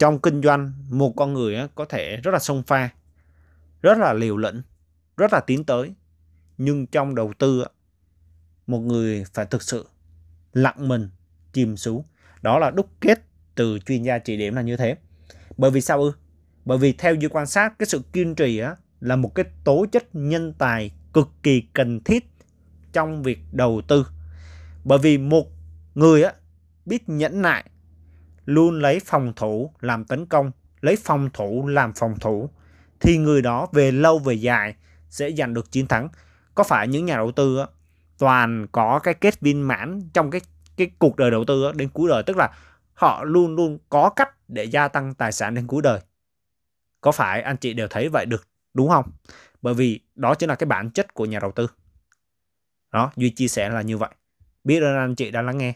trong kinh doanh, một con người có thể rất là sông pha, rất là liều lĩnh, rất là tiến tới. Nhưng trong đầu tư một người phải thực sự lặng mình chìm xuống. Đó là đúc kết từ chuyên gia chỉ điểm là như thế. Bởi vì sao ư? Bởi vì theo như quan sát, cái sự kiên trì á, là một cái tố chất nhân tài cực kỳ cần thiết trong việc đầu tư. Bởi vì một người á, biết nhẫn nại luôn lấy phòng thủ làm tấn công lấy phòng thủ làm phòng thủ thì người đó về lâu về dài sẽ giành được chiến thắng. Có phải những nhà đầu tư á, toàn có cái kết viên mãn trong cái cái cuộc đời đầu tư á, đến cuối đời tức là họ luôn luôn có cách để gia tăng tài sản đến cuối đời? Có phải anh chị đều thấy vậy được đúng không? Bởi vì đó chính là cái bản chất của nhà đầu tư. Đó duy chia sẻ là như vậy. Biết ơn anh chị đã lắng nghe.